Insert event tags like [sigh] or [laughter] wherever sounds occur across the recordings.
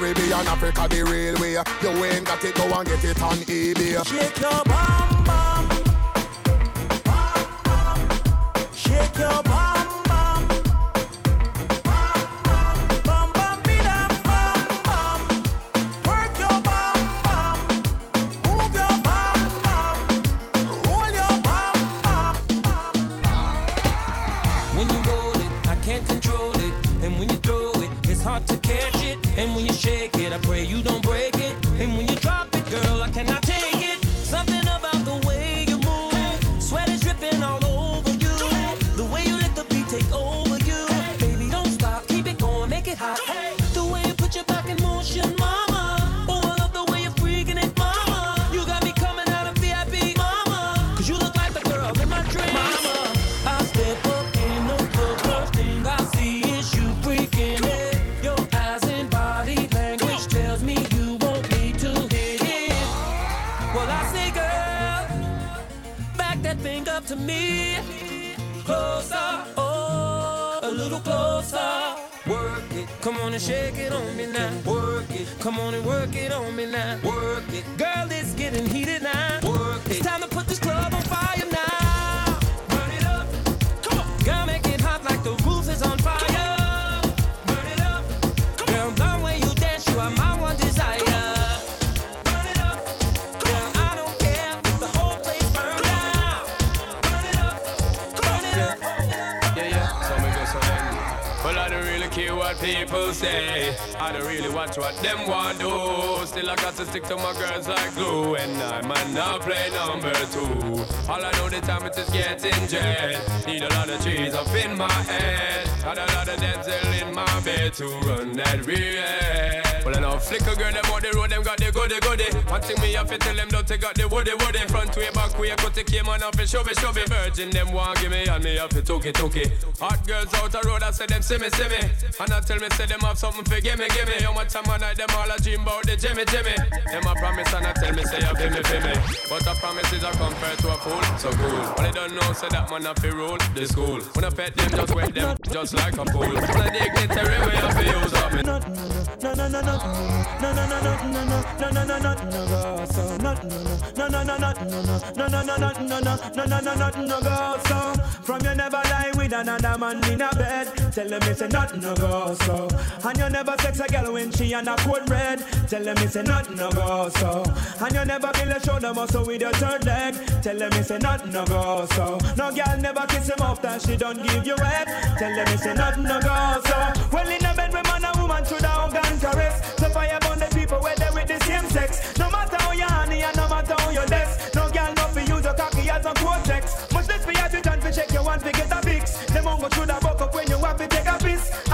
Caribbean, Africa, the real way. You ain't got it, go and get it on eBay. Shake One thing me have to tell them, don't they got the woody woody. Front way, back way, cut the came on off and show me, show me. Virgin, them want give me, and me have to took it, took it. Hot girls out the road, I say them see me, see me. And I tell me, say them have something for gimme, gimme. How much time I night, them all a dream about the Jimmy, Jimmy. Them a promise, and I tell me, say you feel me, feel me. But a promise is a compared to a fool, so cool. But they don't know, say that man have to rule the school. When I pet them, just wet them, just like a fool. When I dignitary, we have to use up me. No, no, no, no, no, no, no, no, no, no, no, no, no, no, no, no, go so. No, no, no, no, no, no, no, no, no, no, no, no, no, no, no, no, no, no, no nothing no no no no no nothing no go so. From you never lie with another man in a bed. Tell them it's a nothing no go so. And you never sex a girl when she on a cold red. Tell them it's a nothing no go so. And you never feel a shoulder muscle with your third leg. Tell them it's a nothing no go so. No girl never kiss him that she don't give you head. Tell them it's a nothing no go so. Well in a bed with man and woman the hug and caress. So fire burn the people where they the same sex. No matter how you honey and no matter how you less. No girl no fi use your cocky as a cortex. Much less for you to turn fi check your one fi get a fix. Them won't go through the buck up when you have to take a piss.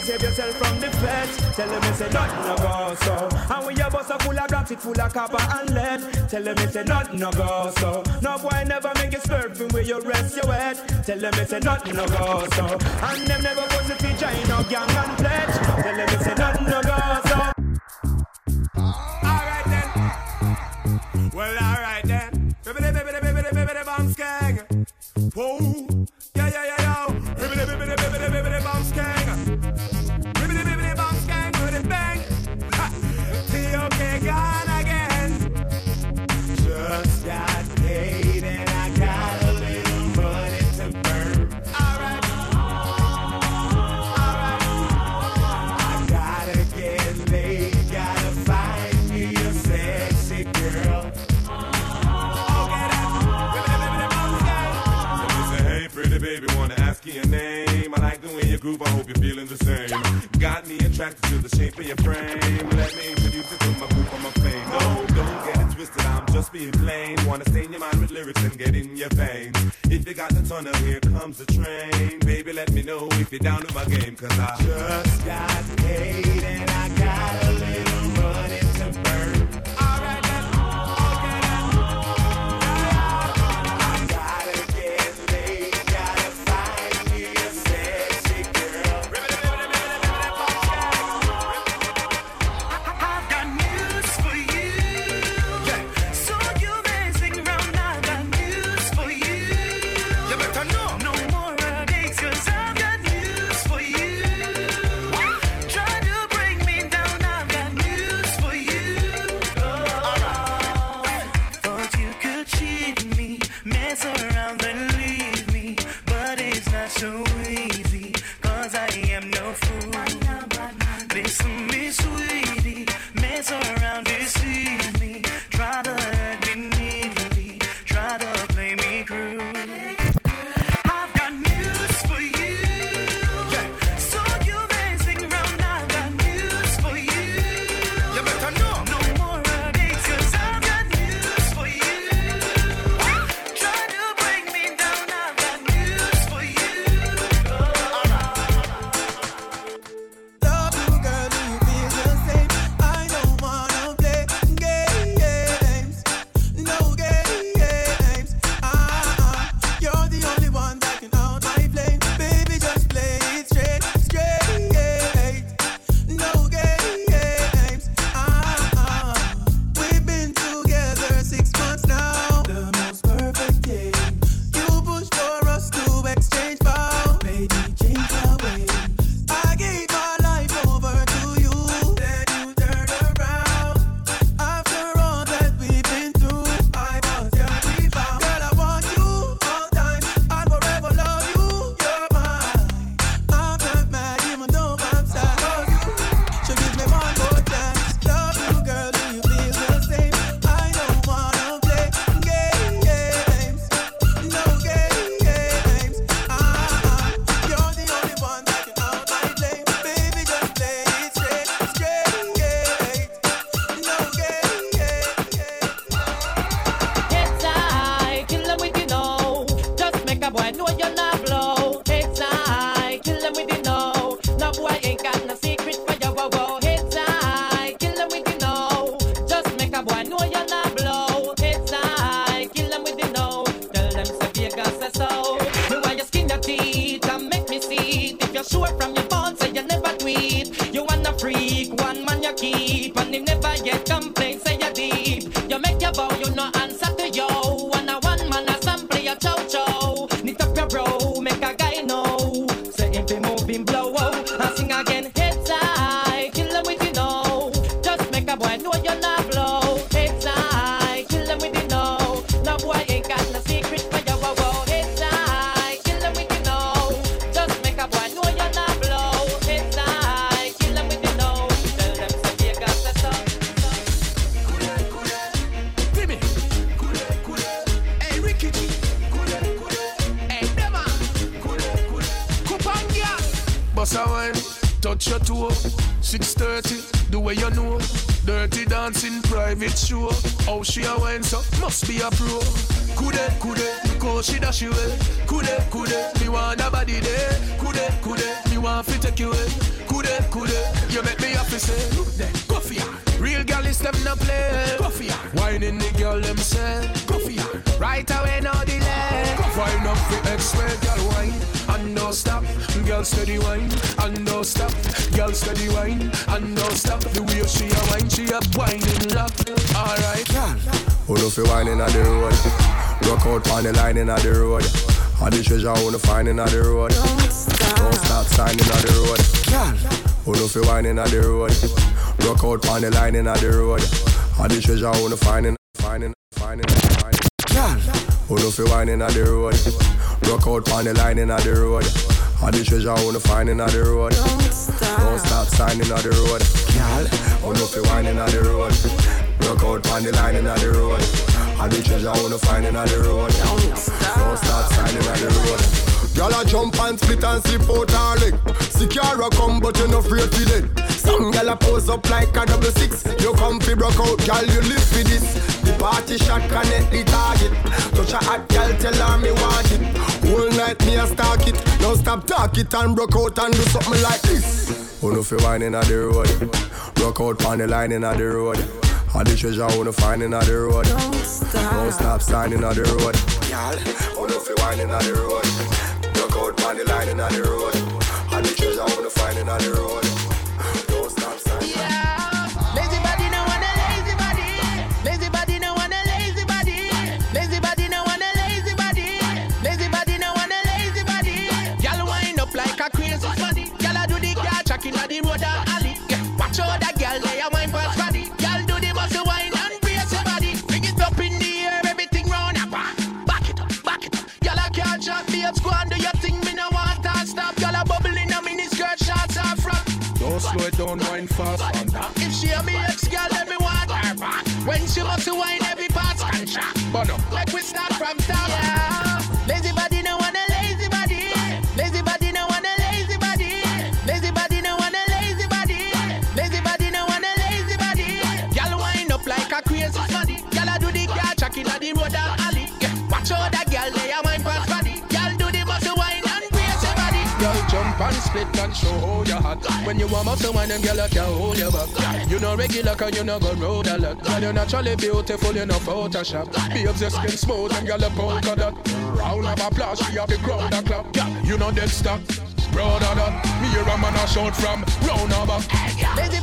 Friends save yourself from the feds. Tell them it's a nothing no go so. And when your bus a full of grams it full of copper and lead. Tell them it's a nothing no go so. No boy never make you from where you rest your head. Tell them it's a nothing no go so. And them never put the feature in no gang and pledge. Tell them it's a nothing no go so. Alright then. Well, alright then. Bibbidi bibbidi bibbidi bibbidi bum skang. Whoa. groove, I hope you're feeling the same. Got me attracted to the shape of your frame. Let me introduce you to my group on my plane. No, don't get it twisted, I'm just being plain. Wanna stain your mind with lyrics and get in your veins. If you got the tunnel, here comes the train. Baby, let me know if you're down to my game, cause I just got paid and I got a собой, ну, steady wine and don't stop. Girl steady wine and don't stop. The way she a wine, she a whining lock. Alright, girl. Who know fi whining at the road? Rock out on the line in at the road. All the treasure wanna find in at the road. Don't stop, don't stop signing at the road. Girl. Who know fi whining at the road? Rock out on the line in at the road. All the treasure wanna find in, finding, finding, finding. Girl. Who know fi whining at the road? Rock out on the line in at the road. All the treasure I wanna find in on road. Don't stop, Don't stop signing on the road. Girl, oh no, fi whining on the road. Rock out on the line in on road. All the treasure I wanna find in on road. Don't stop, Don't stop signing on the road. Y'all a jump and split and slip out her leg. Secure come, but you no afraid to dead. Some gal a pose up like a double six. You come fi broke out, gal, you live for this. The party shot connect the target. Touch a hot gal, tell her me want it. Whole night me a stalk it. Now stop talk it and broke out and do something like this. Know fi wine inna the road? Broke out on the line inna the road. All the treasure I wanna find inna the road. Don't stop, Don't stop signing on the road. Y'all, know fi wine inna the road? Broke out on the line inna the road. All the treasure I wanna find inna the road. She must wine, every split and show how you hot. When you warm up so when them girl can hold you back. You know regular cause you know go road a lot. Girl you're naturally beautiful you know Photoshop. Babes your skin smooth and girl a polka dot. Round of applause she have the crowd a clap you know dead stock. Proud of that Me hear a man a shout from round of back Lazy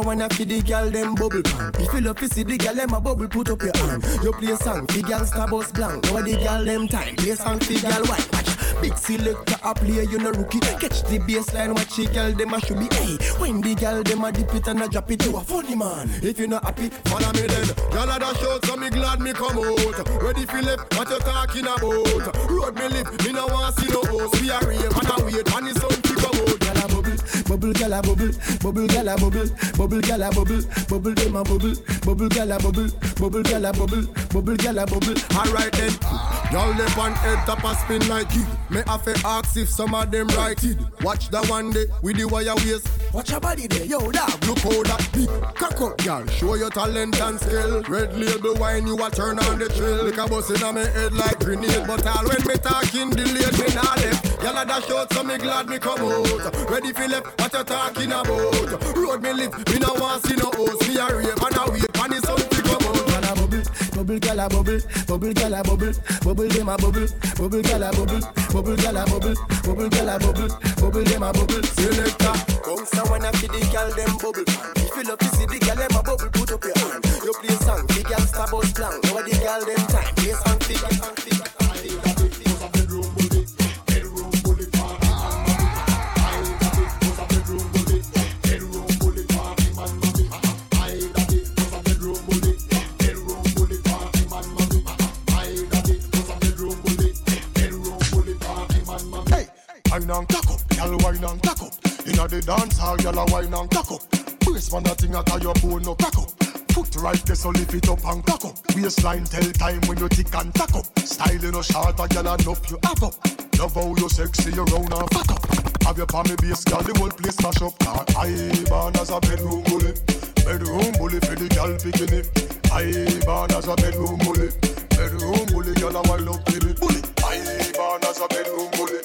come so when I feed the girl them bubble pan. If you love to see the girl them a bubble, put up your hand. You play song, the girl star bus blank. Now the girl them time, play song, the girl white. Watch, big selector a play, you no rookie. Catch the baseline, watch the girl them a should be. Hey, when the girl them a dip it and a drop it, you a funny man. If you not happy, follow me then. Girl a dash so me glad me come out. Ready left, what you talking about? Road me live, me no want see no host. We a rave and a wait, and sun bubble, bubble, a bubble, bubble, girl a bubble, bubble, girl a bubble, bubble, them a bubble, bubble, girl a bubble, bubble, girl a bubble, bubble, girl a bubble. Alright then, y'all left on head top a spin like it. Me have to ask if some of them right it. Watch that one day with the wire waist. Watch your body there, yo dog. Look how that big cock up, girl. Show your talent and skill. Red label wine, you a turn on the trail. Like a bus in my head like grenade, but all when me talking delayed me nah left. Y'all a dash out, so me glad me come out. Ready for left, what you talking about? Road me live, me no want see no host. Me a rave and a wait, and the sun to come out. Gyal a bubble, bubble, gyal a bubble, bubble, gyal a bubble, bubble, dem a bubble, bubble, gyal a bubble, bubble, gyal a bubble, bubble, gyal a bubble, bubble, dem a bubble. Selector, come so when I feed the gyal them bubble. If you love to see the gyal them a bubble, put up your hand. You play song, the gyal star bus blank. Now the gyal them time, play song, the song, the gyal. Wine and cock up, y'all wine and cock up. Inna the dance hall, y'all a wine and cock up. Brace man that thing at your bone no crack up. Foot right there, so lift it up and cock up. Waistline tell time when you tick and tack up. Style in a short, a gyal and up you have up. Love how you sexy, you round and fat up. Have your palmy base, girl, the whole place smash up. Car I born as a bedroom bully, bedroom bully for the girl picking it. I born as a bedroom bully, bedroom bully, girl a wild up baby bully. I born as a bedroom bully,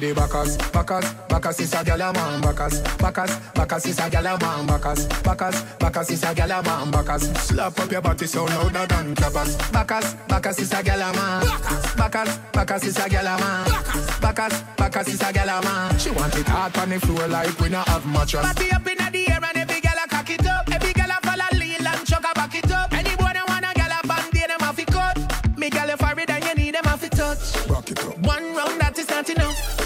Get the backers, backers, backers is a gyal a man, backers, backers, backers is a gyal a man, backers, backers, backers is a gyal a man, backers. Slap up your body so louder than clappers. Backers, backers is a gyal a man, backers, backers is a gyal a man, backers, backers is a gyal a man. She want it hard on the floor like we not have mattress. Party up inna the air and every gyal a cock it up. Every gyal a follow lean and chuck a back it up. Any boy that wanna gyal a band, they them a fi cut. Me gyal a cock it up. One round that is not enough.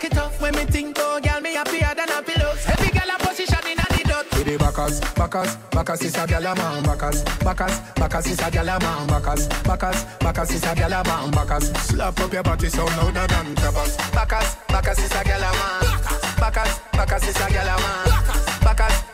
Cock it off. When me think, oh, girl, me happier than happy looks. Every girl a position in a the dot. With the backers, backers, backers is a gal a man, backers, backers, backers is a gal a man, backers, backers, backers is a gal a man, backers. Slap up your body so louder than clappers. Backers, backers is a gal a man, backers, backers is a gal a man, backers, backers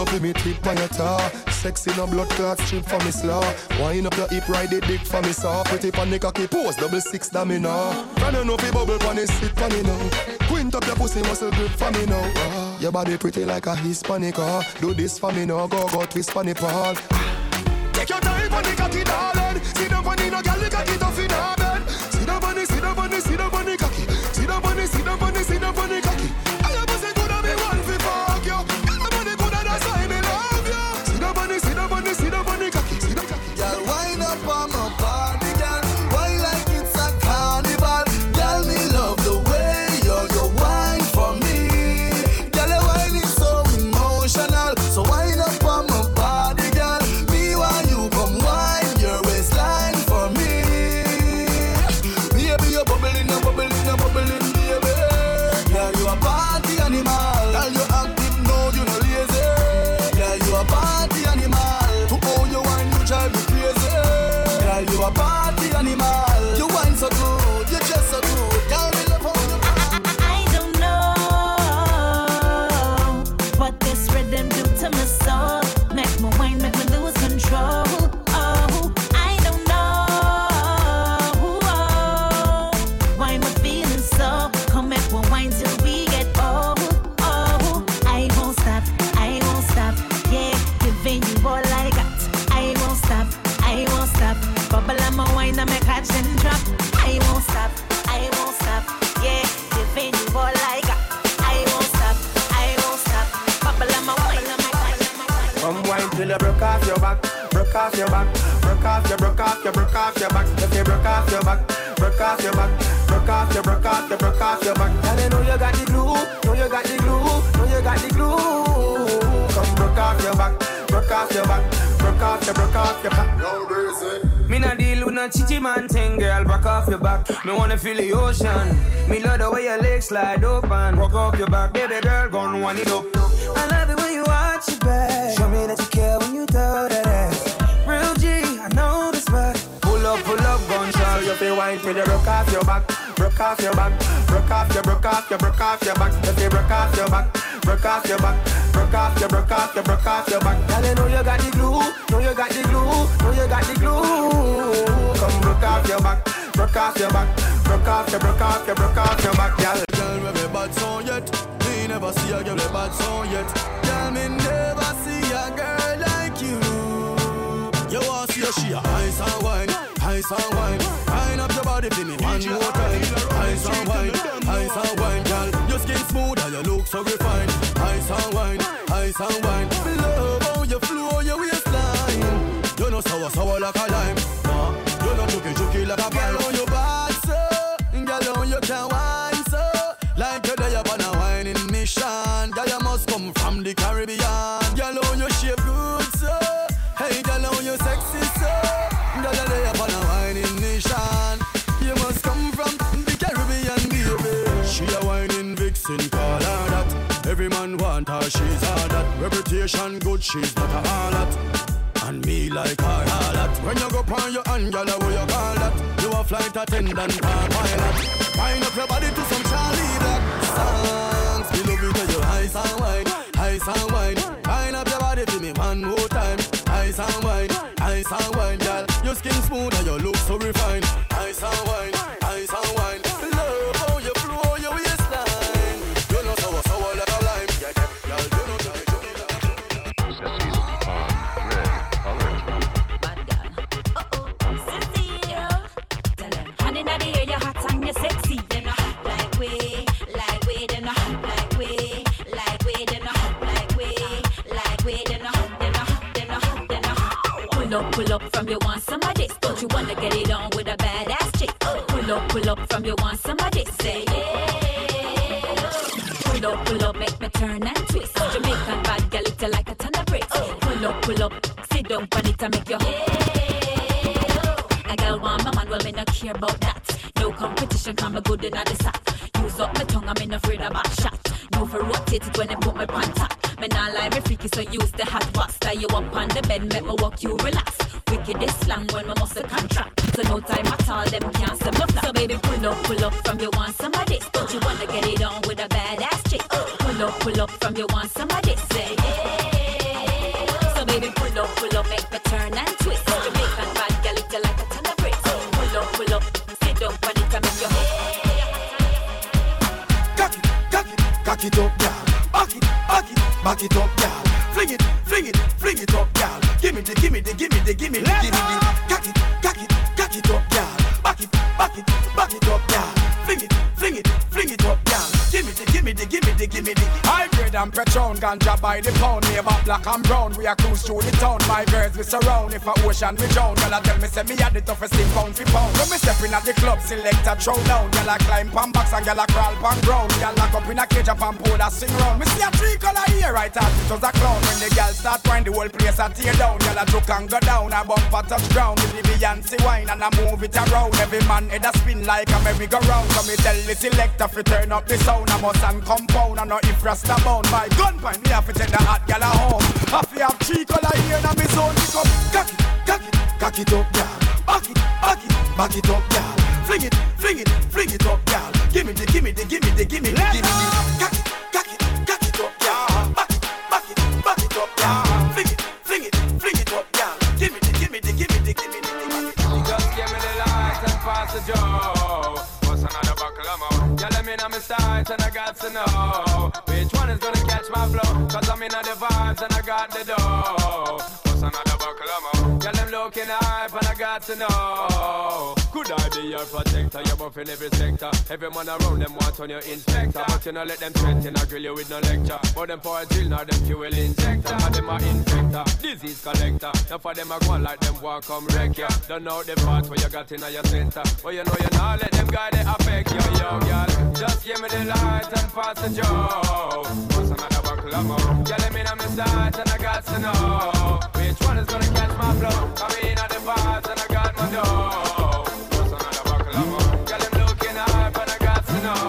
Up with me tip on your tar Sexy no blood clot strip for me slaw Wine up your hip ride it dick for me saw Pretty pan the cocky pose double six da me now Can you know fi bubble pan it sit for me now. Quint up your pussy muscle grip for me now. Ah, Your body pretty like a Hispanic ah. Do this for me now go go twist for the pal Take your time on the cocky darling. See down on the no girl the cocky feel the ocean. Me love the way your legs slide open. Walk off your back, baby girl, gon' wind it up. I love the way you watch your back. Show me that you care when you throw that ass. Real G, I know this back. Pull up, pull up, gun shall you feel wine till you broke off your back. Broke off your back, broke off your, broke off your, broke off your back. You broke off your back, broke off your back, broke off your, broke off your, broke off your back. Girl, you know you got the glue, know you got the glue, know you got the glue. Come broke off your back, broke off your back, broke off your, broke off your, broke off your back, girl. Girl, we be bad song yet. Me never see a girl with bad song yet. Girl, me never see a girl like you. You want see a she a ice and wine, ice and wine. Wine up your body for me one more time. Ice and wine, ice and wine, girl. Your skin smooth and you look so refined. Ice and wine, ice and wine. Love how you flow your waistline. You know sour sour like a lime. You know juky juky like a pine. Girl, you bad so, girl, how you can wine so. Like you're there on a whining mission. Girl, you must come from the Caribbean. Girl, how you shape good so. Hey, girl, how you sexy so. Girl, you're there on a whining mission. You must come from the Caribbean, baby. She a whining vixen, call her that. Every man want her, she's all that. Reputation good, she's not a harlot. Like her harlot. When you go on your hand, girl, what you call that? You a flight attendant or pilot. Wind up your body to some Charlie Black songs. Me love it when you ice and wine, ice and wine. Wind up your body for me one more time. Ice and wine, ice and wine, girl. Your skin smooth and your look so refined. Baby, pull up, pull up from your want some of this. Don't you wanna get it on with a badass chick? Uh, pull up, pull up from your want some of this. Say yeah. So baby, pull up, pull up, make me turn and twist. Jamaican bad girl, it like a ton of bricks. Pull up, pull up, sit down on it make your Cock it up, girl. Back it, back it, back it up, and Patron, ganja by the pound. About black and brown, we a cruise through the town. My girls we surround, if a ocean we drown. Girl a tell me say me had the toughest thing pound for pound. When me stepping at the club, select a throw down. Girl a climb pan box and girl a crawl pan ground. Girl lock up in a cage up and pole a sing round. Me see a tree color here, right as it was a clown. When the girl start wine, the whole place a tear down. Girl a joke and go down, a bumper touch ground. With the Beyonce wine and I move it around. Every man head a spin like a merry-go-round. So me tell the selector fi turn up the sound. I must and compound. I know if rasta bound. My gun point me have to take the hot gal home. I fi have three color here in me zone. Pick up, cock it, cock it, cock it up, girl. Back it, back it, back it up, girl. Fling it, fling it, fling it up, girl. Give me the, give me the, give me the, give me the, give me the. Cock it, cock it, cock it up, girl. Back it, back it, back it up, girl. Fling it, fling it, fling it up, girl. Give me the, give me the, give me the, give me the. Just give me the light and pass the joe. What's another buckle of more? Yeah, let me know my sights and I got to know got the dough. What's another buckle of more? Yeah, them looking hype and I got to know. Could I be your protector? You're buff in every sector. Every man around them want on your inspector. But you know, let them threaten, I grill you with no lecture. But them for a drill, now them fuel injector. And them a infector, disease collector. Now for them, I go like them walk come wreck ya. Don't know the part where you got in your center. But you know you not let them guy they affect you, yo, girl. Just give me the light and pass the another more? Yeah, let my sights and I got to know which one is gonna catch my flow. I mean, the vibes and I got my dough. What's them looking hype and I got to know.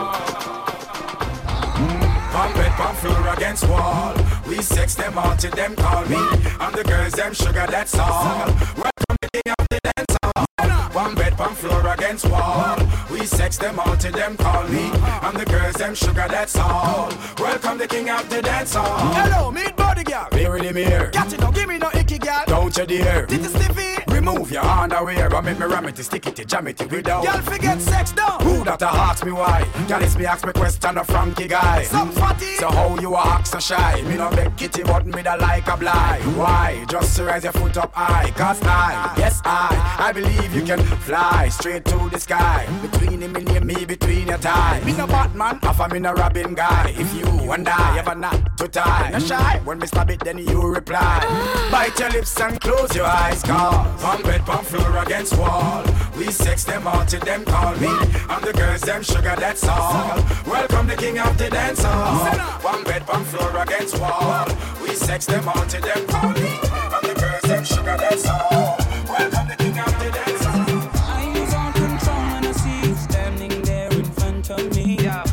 Pump it, pump floor against wall. We sex them all till them call me. And the girls them sugar, that's all. Welcome of the dance hall. One bed, one floor against wall. We sex them all till them call me. I'm the girls them sugar, that's all. Welcome the king of the dance hall. Hello, meet body girl. Here the mirror. Got it, don't give me no icky girl. Don't you dare. Titty stiffy. Remove your hand underwear and make me ram it, stick it, jam it without. Girl, forget sex down. Who that a ask me why? Girl, it's me ask me question a Frankie guy. Some fatty. So how you a act so shy? Me no beg kitty, but me da like a blind. Why? Just raise your foot up high. Cause I, yes I, I believe you can fly straight to the sky. Between him and me, between your tie. Me no Batman, half a me no Robin guy. If you and I ever not to tie, no shy. When me stab it, then you reply. [gasps] Bite your lips and close your eyes, cause one bed, one floor against wall. We sex them all till them call me. And the girls them sugar, that's all. Welcome the king of the dance hall. One bed, one floor against wall. We sex them all till them call me. And the girls them sugar, that's all. Welcome the king of the dance hall. I lose all control when I see you standing there in front of me. Your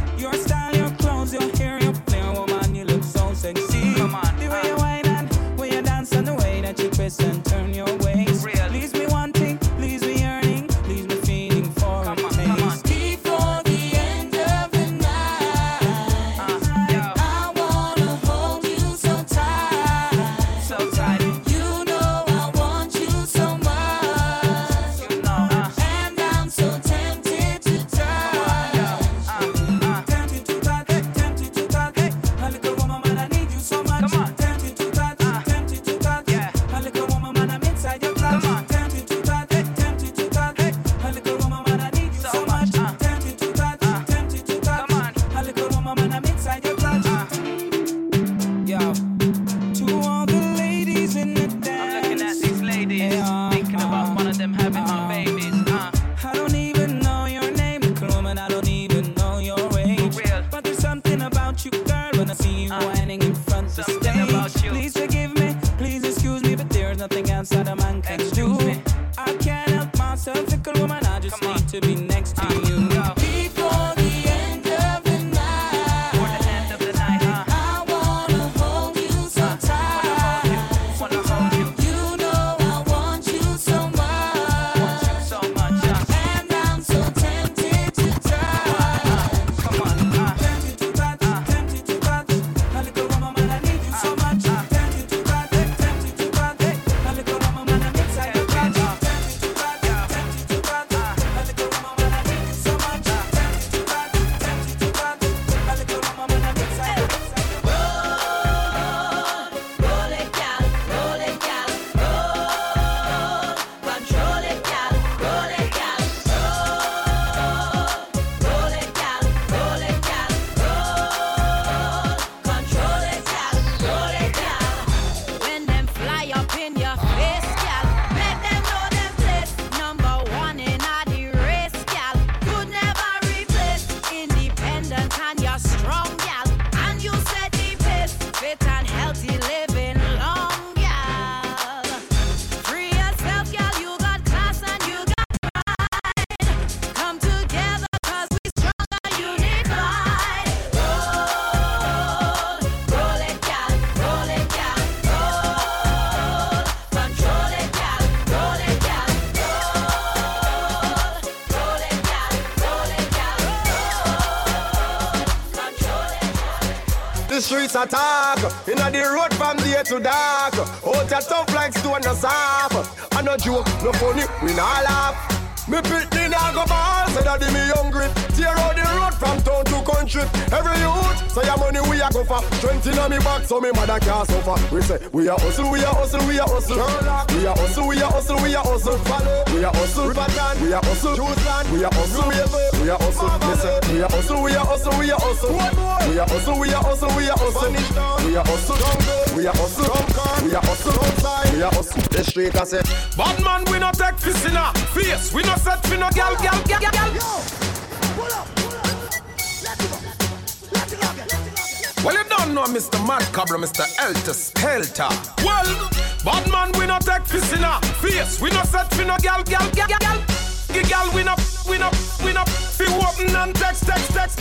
streets attack, inna the road from day to dark. Out your tough like stone no soft. I no joke, no funny, we not laugh. Me pitney nah go ball, say that me hungry. Tear out the road from town to country. Every youth, say your money we a go for. Twenty inna me back, so me mother can't suffer. We say we a hustle, we a hustle, we a hustle. We a hustle, we a hustle, we a hustle. Follow, we a hustle. Riverton, we a hustle. Choose land, we a hustle. We a hustle, say we a hustle, we a hustle, we a hustle. We a hustle, we a hustle, we a hustle. We a hustle, we a hustle. We a hustle we a hustle. The street I say. Bad man, we no take in a face. We no set for no gal, gal, gal, gal. Well, you don't know Mr. Mad Cobra, Mr. Elter Skelter. Well, bad man, we no take in a face. We no set for no gal, gal, gal, gal, gal. Gal, we no, we no, we no. Fi open and text, text, text.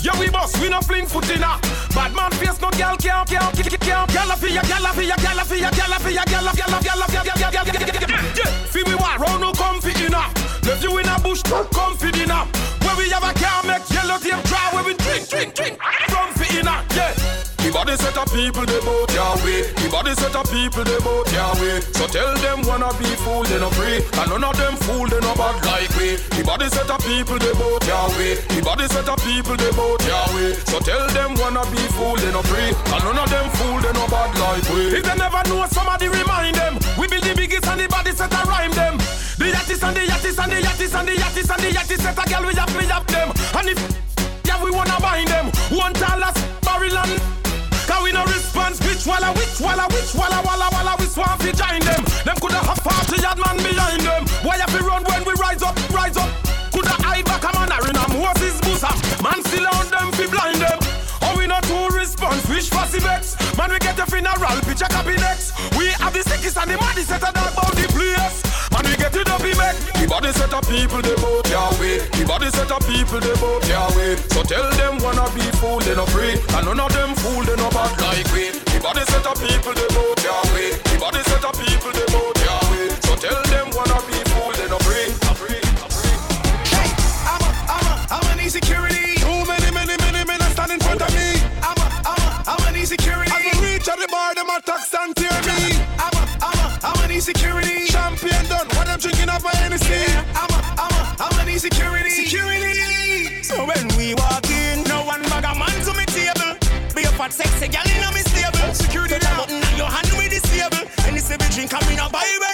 Yeah, we boss, we no fling foot in. Bad man face no gal, can't, can't, can't, can't. Gal a fi ya, gal ya, gal ya, gal a fi ya, gal a, gal a, gal a, gal a, gal a, gal gal gal. Yeah, fi we war round no comfy in a. Left you in a bush, comfy in a. Where we have a car make yellow tape dry, where we drink, drink, drink. Comfy in a, yeah. The body set of people they your way. The body set of people they your way. So tell them wanna be fool they no free, and none of them fool they no bad like we. The body set of people they your way. The body set of people they your way. So tell them wanna be fool they no free, and none of them fool they no bad like we. If they never know somebody remind them. We build the biggest and the body set a rhyme them. The yattis and the yattis and the yattis and the yattis and the yattis set a girl we have me up them. And if yeah we wanna bind them, one dollars barrel and we no response, which walla, which walla, which walla, walla, walla, we swamp fi join them. Them coulda have party yard man behind them. Why have we run when we rise up, rise up? Coulda hide back a man a in a Moses bosom. Man still on them fi blind them. Oh we no two response, which fussy vex? Man we get a funeral, picture copy next. We have the sickest and the maddest set a dog about the place. Get it up in back. The body set of people they both way. The body set of people they both way. So tell them wanna be fool they no free, and none of them fool they no bad like we. The body set of people they both way. The body set of people they both a, insecurity. Champion done. What I'm drinking up my Hennessy. I'm a, I'm a, I'm an insecurity. Security. So when we walk in, no one bag a man to me table. Be a fat sexy gal in a me stable. Security now button and your hand with disable. And this every drink I'm in a buy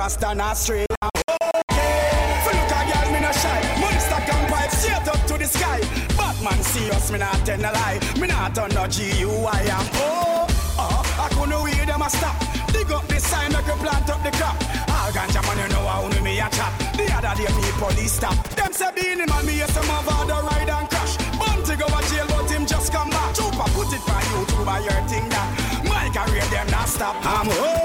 rasta not straight. Okay. For look a girl, me no shy. Money stack and pipe straight up to the sky. Batman see us, me not tell a lie. Me not on no G-U-I am oh. Uh, I couldn't wait them a stop. Dig up the sign, make you plant up the crop. All ganja man, you know how me a chop. The other day me police stop. Them say Beenie Man, me yes, some of the ride and crash. Bounty go a jail, but him just come back. Chupa put it for YouTube, I your thing that. My career, them not stop. I'm okay,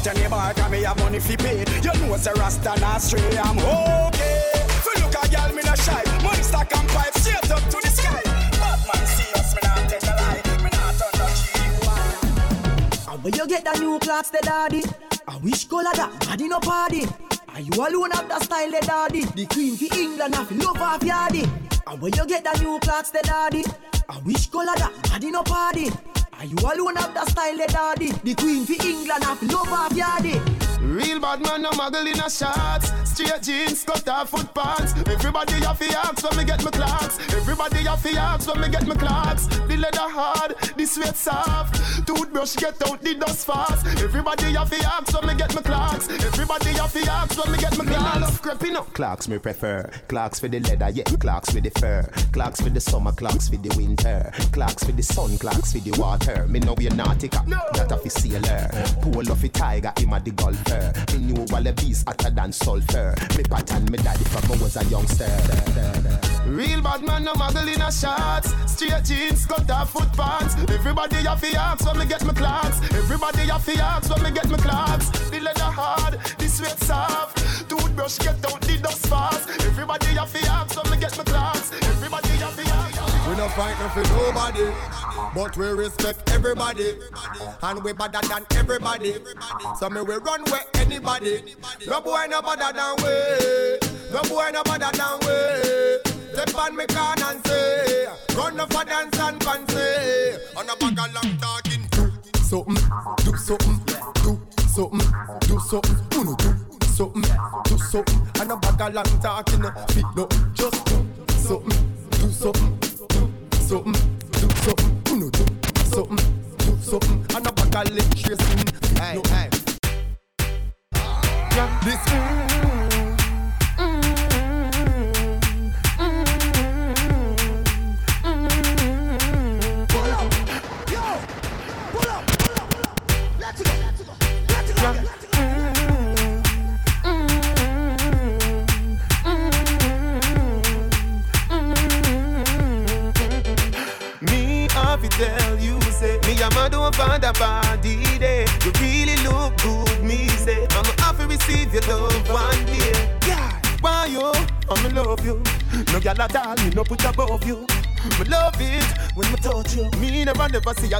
out any bar, cause me have money fi pay. You know it's a rasta not stray. I'm okay. Fi look a girl, me no shy. Money stack and pipe straight up to the sky. Batman see us, me not tell a lie. Me not turn no G-U-I. And where you get the new Clarks, the daddy? I wish color that body no party. Are you alone have the style, the daddy? The queen for England, have love of yardy. And where you get the new Clarks, the daddy? I wish color that body no party. Are you alone have the style, the daddy? The queen for England, have love of yardy. Real bad man, no muggle in a shots. Straight jeans, cut off foot pants. Everybody have to ask when me get my Clarks. Everybody have to ask when me get my Clarks. The leather hard, the sweat soft. Toothbrush get out the dust fast. Everybody have to ask when me get my Clarks. Everybody have to ask when me get my Clarks. Me love creeping up. Clarks me prefer. Clarks for the leather, yeah. Clarks for the fur. Clarks for the summer, Clarks for the winter. Clarks for the sun, Clarks for the water. Me know we're nautica, that of a sailor. Pull off a tiger, him a the golfer. Me knew all the beast hotter than sulfur. Me pattern me daddy from I was a youngster. Real bad man, no muggle in a shots. Straight jeans, cut off foot pants. Everybody have to ask when me get my Clarks. Everybody have to ask when me get my Clarks. The leather hard, the sweat soft. Toothbrush get out the dust fast. Everybody have to ask when me get my Clarks. Everybody have to ask. We don't fight nothing nobody, but we respect everybody, and we better than everybody. So me we run with anybody. No boy no better than we. No boy no better than we. Step on me can and say, run off a dance and fancy. On a bag of long talking. Do something, do something, do something, do something. Uno do something, do something. And a bag of long talking. Fit no, just do something, do something,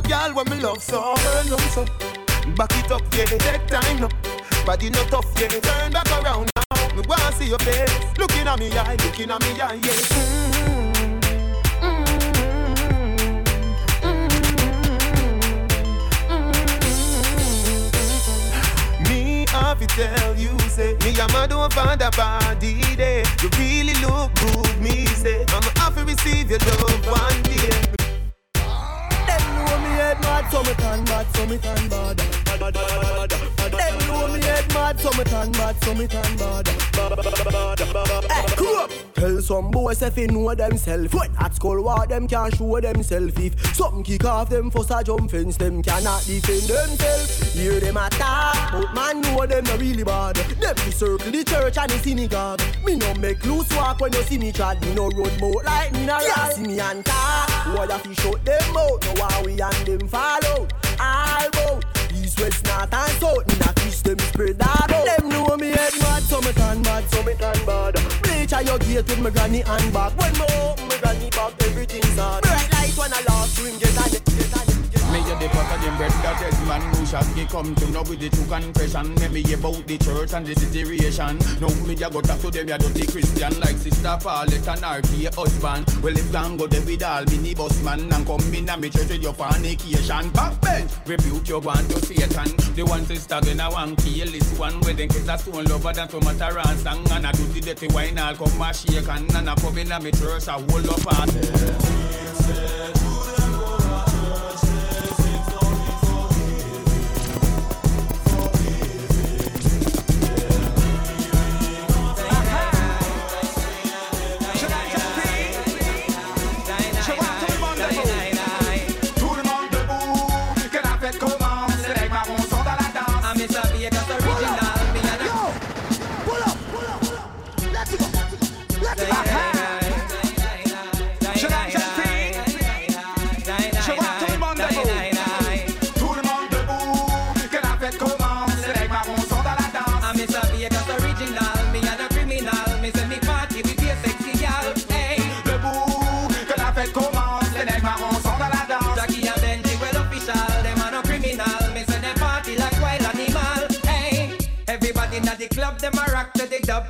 girl when me love so. Turn on so, back it up, yeah. Take time no, body no tough, yeah. Turn back around now. Me wanna see your face, looking at me eye, looking at me eye, yeah. Me have to tell you, say, me a man don't find a body day. You really look good, me say. I'm have to receive your love one day. So me turn bad, so me turn bad. Them know me head mad, so me turn bad, so me turn bad. Hey, come up. Tell some boys if they know themself. When at school, what them can't show themself. If something kick off them for a jump fence, them cannot defend themselves. Hear them attack, but man know them not really bad. Them be circle the church and the synagogue. Me no make loose walk when you see me trad. Me no road boat like me no ride. See me and talk. Why you fi shut them out? No why we and them follow. All bout east, west, north and south. Me not fish them spread that out. Them know me head mad, so me turn bad, so me turn bad. Bleach at your gate with my granny and back. When me open my granny back, everything's hard. Bright light when I lost swing, get on it, get on it. Me a the what of them bread that is man who shall get come to know with the true confession. Let me about the church and the situation. No me ya go talk to them, ya dirty Christian like sister Paulette and RP husband. Well if gang go there with all mini bus man and come in and me church with your fornication. Backbench, rebuke your one to Satan. The one sister gonna one kill this one where them kids a stone lover than tomato and song and I do the dirty wine all come a shake and and I come in and me church a hold up party.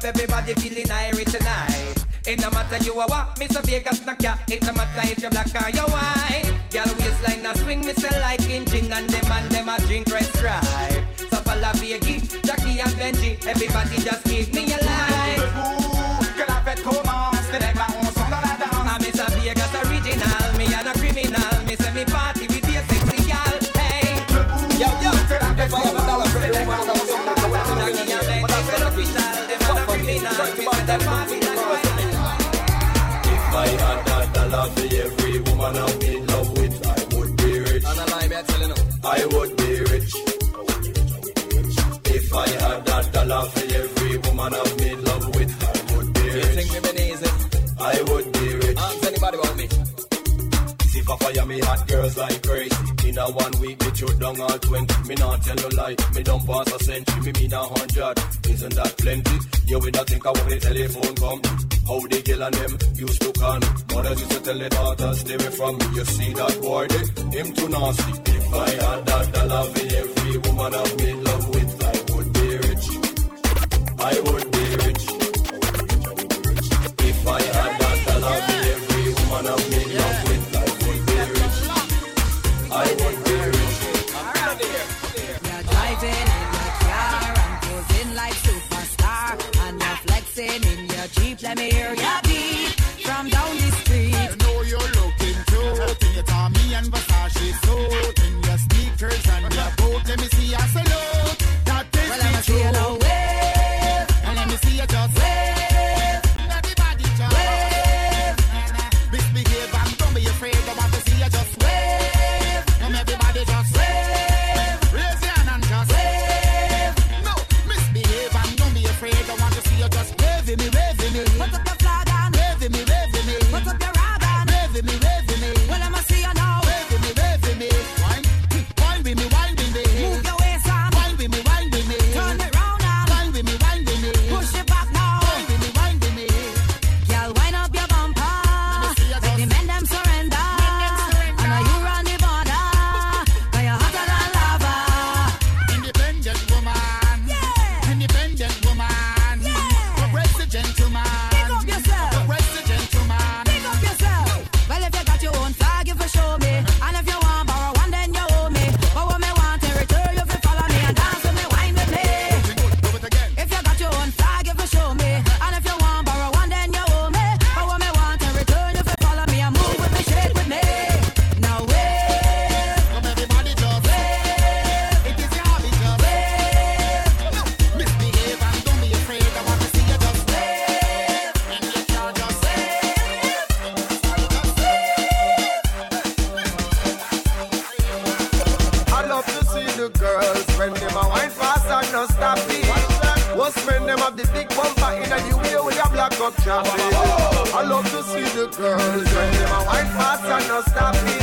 Dub. Everybody feeling irie tonight. It no matter you a what, Mr. Vegas knock ya. It no matter if you black or you white. Girl waistline a swing, me say like engine, and them and them a drink red stripe. So follow Vegas, Jackie and Benji. Everybody just give me a line. Que la fête commence. Les I would be rich. If I had that dollar for every woman I've made love with, I would be rich. think me been easy? I would be rich. Ask anybody about me. See if I fire me hot girls like crazy. In a one week, me shoot down all 20. Me not tell you lie, me don't pass a century. Me mean a hundred. Isn't that plenty? You would not think I want the telephone come. How the girl and them used to con. Mothers used to tell their daughters, stay away from me. You see that boy, they, him too nasty. If I had that dollar for every woman I'm in love with, I would be rich. I would be rich. If I had that dollar for every woman I'm in I would be rich. You're driving in your car posing like superstar, and you're flexing in your. Let me hear your them a wine fast and no stop it.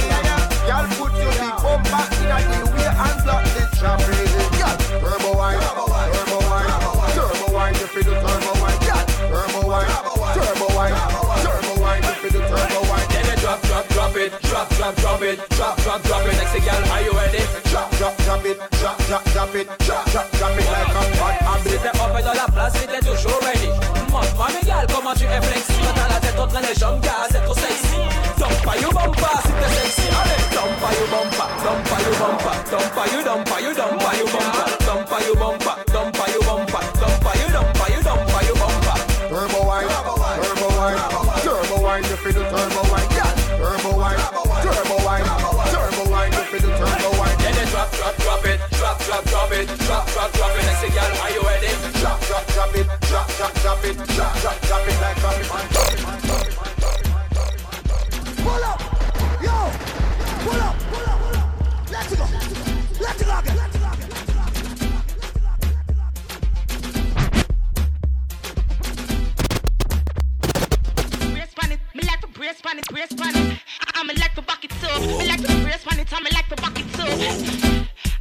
Y'all put your big bumper in the way and block the traffic. Y'all turbo wine, turbo wine, turbo wine, you feel the turbo wine. Y'all turbo wine, turbo wine, turbo wine, you feel the turbo wine. Then you drop, drop, drop it, drop, drop, drop it, drop, drop, drop it. Next girl, are you ready? it, drop, drop, drop it, drop, drop, drop it like a hot habit. C'était up et dans la place, c'était toujours ready. Montre-moi mes gars, comment tu es flexi. Dans la tête, entre les jambes, gars, c'est trop sexy. Dumpa you bumpa, si t'es sexy. Allez, dumpa you bumpa, dumpa you bumpa, dumpa you dumpa you dumpa you bumpa, dumpa you bumpa, dumpa you bumpa, dumpa you dumpa you dumpa you bumpa. Turbo wine, turbo wine, turbo wine, you feel the turbo wine, yeah. Turbo wine, turbo wine, turbo wine, you feel the turbo wine. Then drop, drop, drop it, drop, drop, drop it, drop, drop, drop it. Let's girl, are you ready? Drop, drop, drop it, drop, drop, drop it, drop, drop, drop it like a Pull brace pan it, brace pan it. I'm like to back it too. Me like to brace pan it, I'm like to back it too.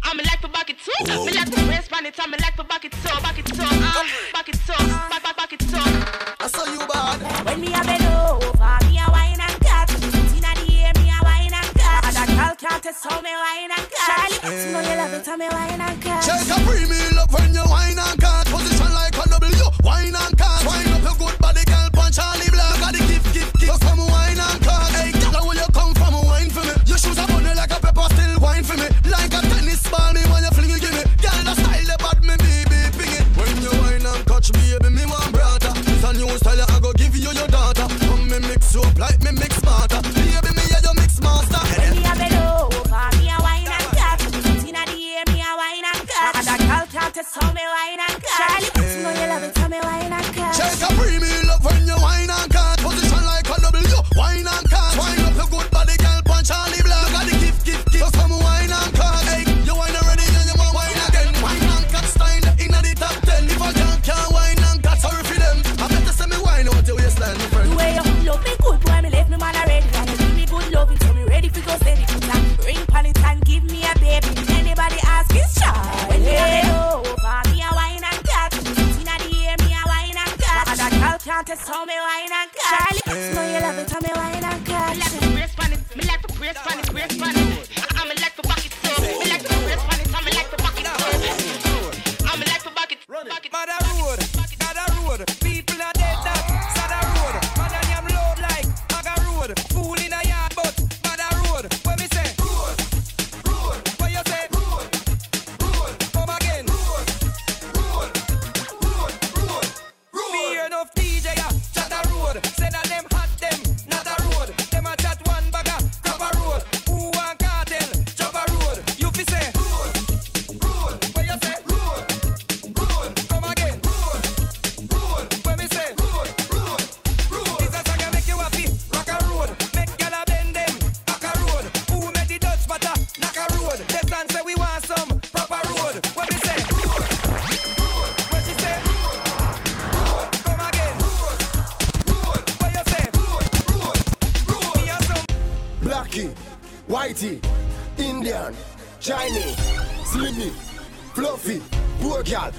I'm like to back it too. Me like to brace pan it, I'm like to back it too, back it too, uh, back it too, back back back it too. I saw you bad. When me a bend over, me a wine and cut. Inna the air, me a wine and cut. And that girl can't test how me wine and cut. Charlie, you know you love it, how me wine and cut. Shake a premium love when you wine and cut. Position like a W, wine and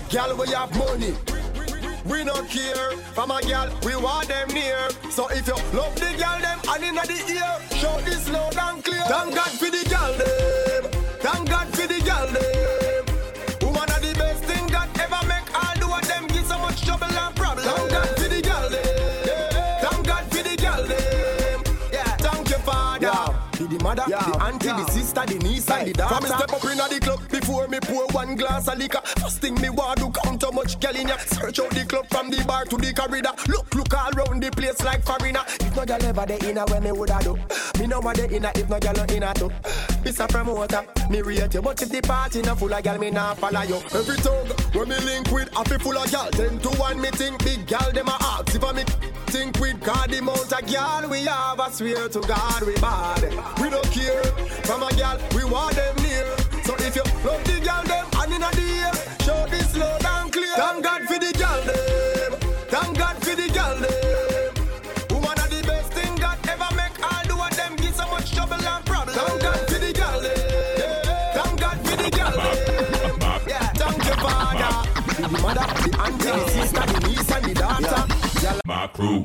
gal we have money. We don't care from a gal, we want them near. So if you love the gal them and inna the ear, shout this loud and clear. Thank God for the gal them. Thank God for the gal them. Woman are the best thing God ever make. All do of them give so much trouble and problem. Thank God for the gal them. Thank God for the gal them. Yeah, thank you father. The mother, the auntie, the sister, the niece, and the daughter. From me step up inna the club before me pour one glass of liquor. Thing me want do count how much girl in ya. Search out the club from the bar to the corridor. Look, look all round the place like foreigner. If no girl ever dey inna where me woulda do. Me no want dey inna if no girl inna too. It's a promoter, me rate you, but if the party no full of girl, me nah follow you. Every tongue when me link with a full of girl, ten to one me think big girl them a ask. If I me think with God the amount of girl we have, I swear to God we bad. We don't care from a girl, we want them near. So if you love the girl them and inna the ear, show this loud and clear. Thank God for the girl them. Thank God for the girl them. Woman are the best thing God ever make. All do of them give so much trouble and problem. Thank God for the girl them. Thank God for the girl them. Yeah, thank you father. The mother, the auntie, the sister, the niece and the daughter. My crew,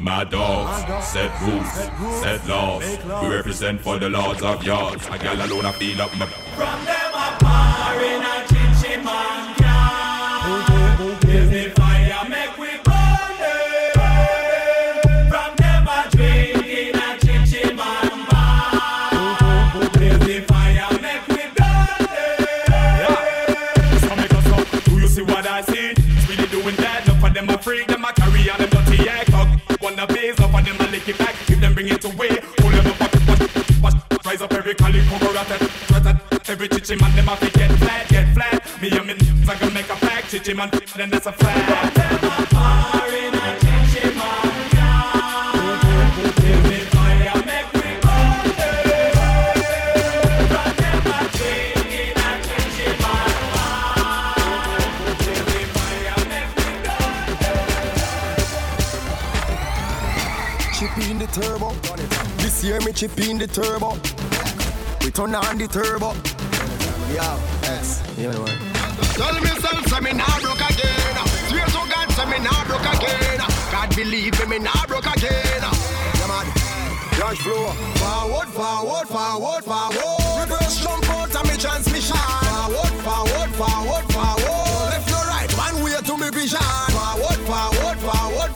my, dogs, set rules, set laws. We represent for the laws of yards. A gal alone, I feel up my. From them a party it away, pull them up, watch, watch. Rise up every cali, cover rat rat Every chichi man, them a fi get flat, get flat. Me and me I gonna make a pack, chichi man, then that's a flat. This year me chip in the turbo. We turn on the turbo. Yeah, yes. You know what? Tell myself, say me nah broke again. Swear to God, say me nah broke again. God believe me, me nah broke again. Yeah, man. Cash flow. Forward, forward, forward, forward. Reverse jump out of me transmission. Forward, forward, forward, forward. Left no right, one way to me vision. Forward, forward, forward, forward.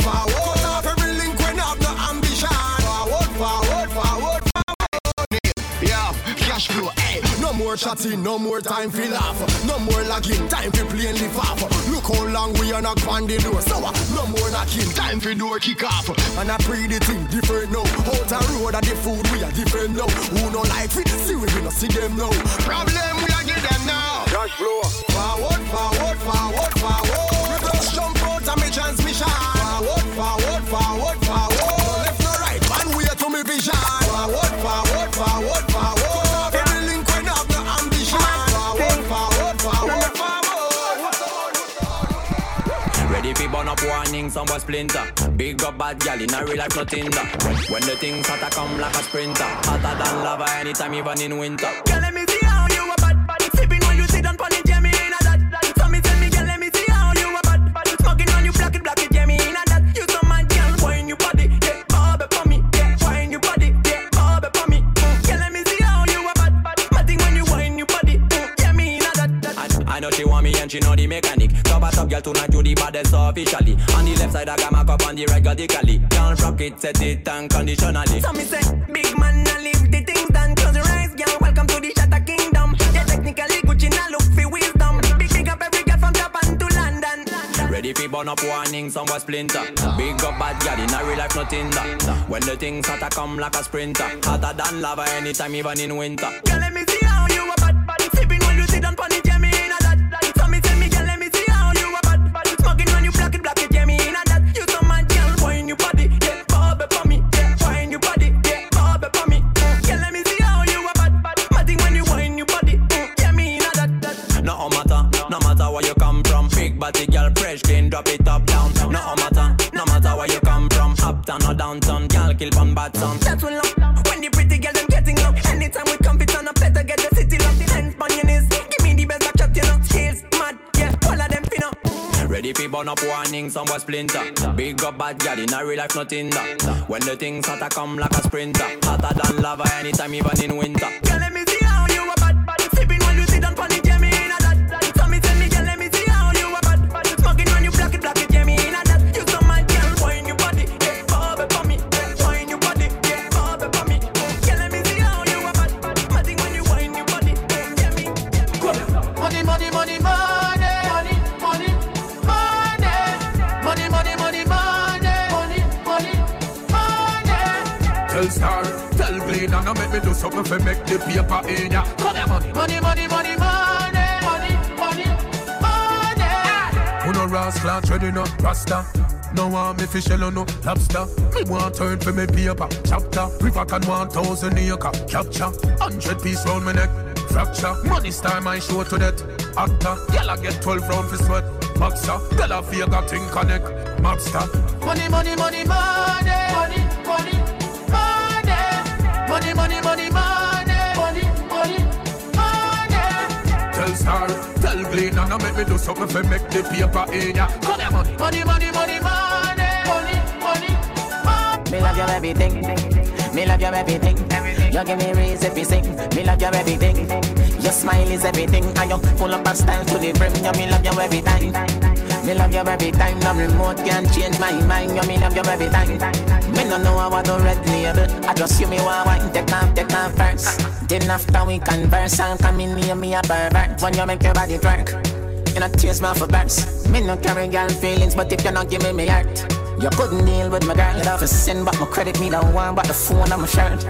Cash flow, hey. No more chatting, no more time for laugh. No more lagging, time for playing live off. Look how long we are knock on the door. So, uh, no more knocking, time for door kick off. And I pray the thing different now. Out a road and the food we are different now. Who no like it, see we we no see them now. Problem we are get them now. Cash flow. Forward, forward, forward, forward. Reverse jump out of me transmission. Forward, forward, forward, forward. Left no right, one way to me vision. Forward, forward, up some was splinter. Big up bad gal in a real life, nothing that. When the things to come like a sprinter, hotter than lava anytime, even in winter. Girl, let me girl tonight you the baddest officially. On the left side I got my cup on the right radically. Can't rock it, set it unconditionally. So me say, big man, now leave the things done. Close your eyes, girl. Welcome to the Shatter Kingdom. Yeah, technically Gucci now look for wisdom. Big big up every girl from Japan to London. Ready fi burn up warning, some was splinter. Big up bad gal in a real life, nothing that. When the things start to come like a sprinter, hotter than lava anytime, even in winter. Girl, let me see how you a bad, bad. Sipping when you sit down pon fresh clean, drop it up down. No matter, no matter where you come from. Uptown or downtown, girl kill one bad sound. That's when love, when the pretty girl them getting love. Anytime we come, fit on a better get the city love. The hands on your knees, give me the best back shot, you know. Skills, mad, yeah, all of them finna. Ready fi burn up warning, some was splinter. Big up bad gal in a real life, nothing that. When the things start to come like a sprinter, hotter than lava anytime, even in winter. Girl, let me me for make the paper in ya. Come here, money. Money, money, money, money, money, money, money. Who no rascal, treading up rasta. No one me fish no no lobster. Me want turn for me paper chapter. River can one thousand acre capture. Hundred piece round my neck fracture. Money star my show to that actor. Girl I get twelve round for sweat. Boxer, girl I fear got thing connect. Mobster. Money, money, money, money, money, money, money, money, money, money, money, money, money, money. Tell Star, tell Glenn, and I make me do something for make the paper in ya. Come here, money. Money, money, money, money, money, money, money. Me love your everything. Me love your everything. You give me reason to sing. Me love your everything. Your smile is everything. And you full of style to the brim. You me love you every time. Me love you every time, no remote can change my mind. You me love you every time. Me no know how I do red label. I just you me want wine, take off, take off first. Then after we converse, I'm coming near me a pervert. When you make your body twerk, you know tears my for burst. Me no carry girl feelings, but if you not give me me heart. You couldn't deal with my girl, you'd have a sin, but my credit me don't want, but the phone on my shirt.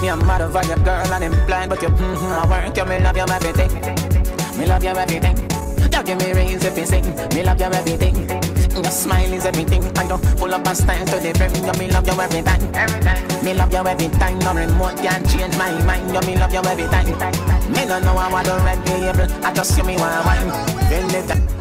Me a mother of your girl, and I'm blind, but you mm-hmm, I work. You me love you everything. Me love you everything. You give me raise everything, me love you everything. Your smile is everything. I don't pull up a style to the brim. You me love you every time. Me love you every time. No remote can change my mind. You me love you every time. Me don't know how I do red label. I just give me one wine. Feel it.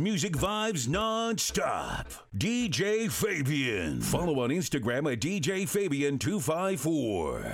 Music vibes non-stop. DJ Fabian. Follow on Instagram at DJ Fabian254.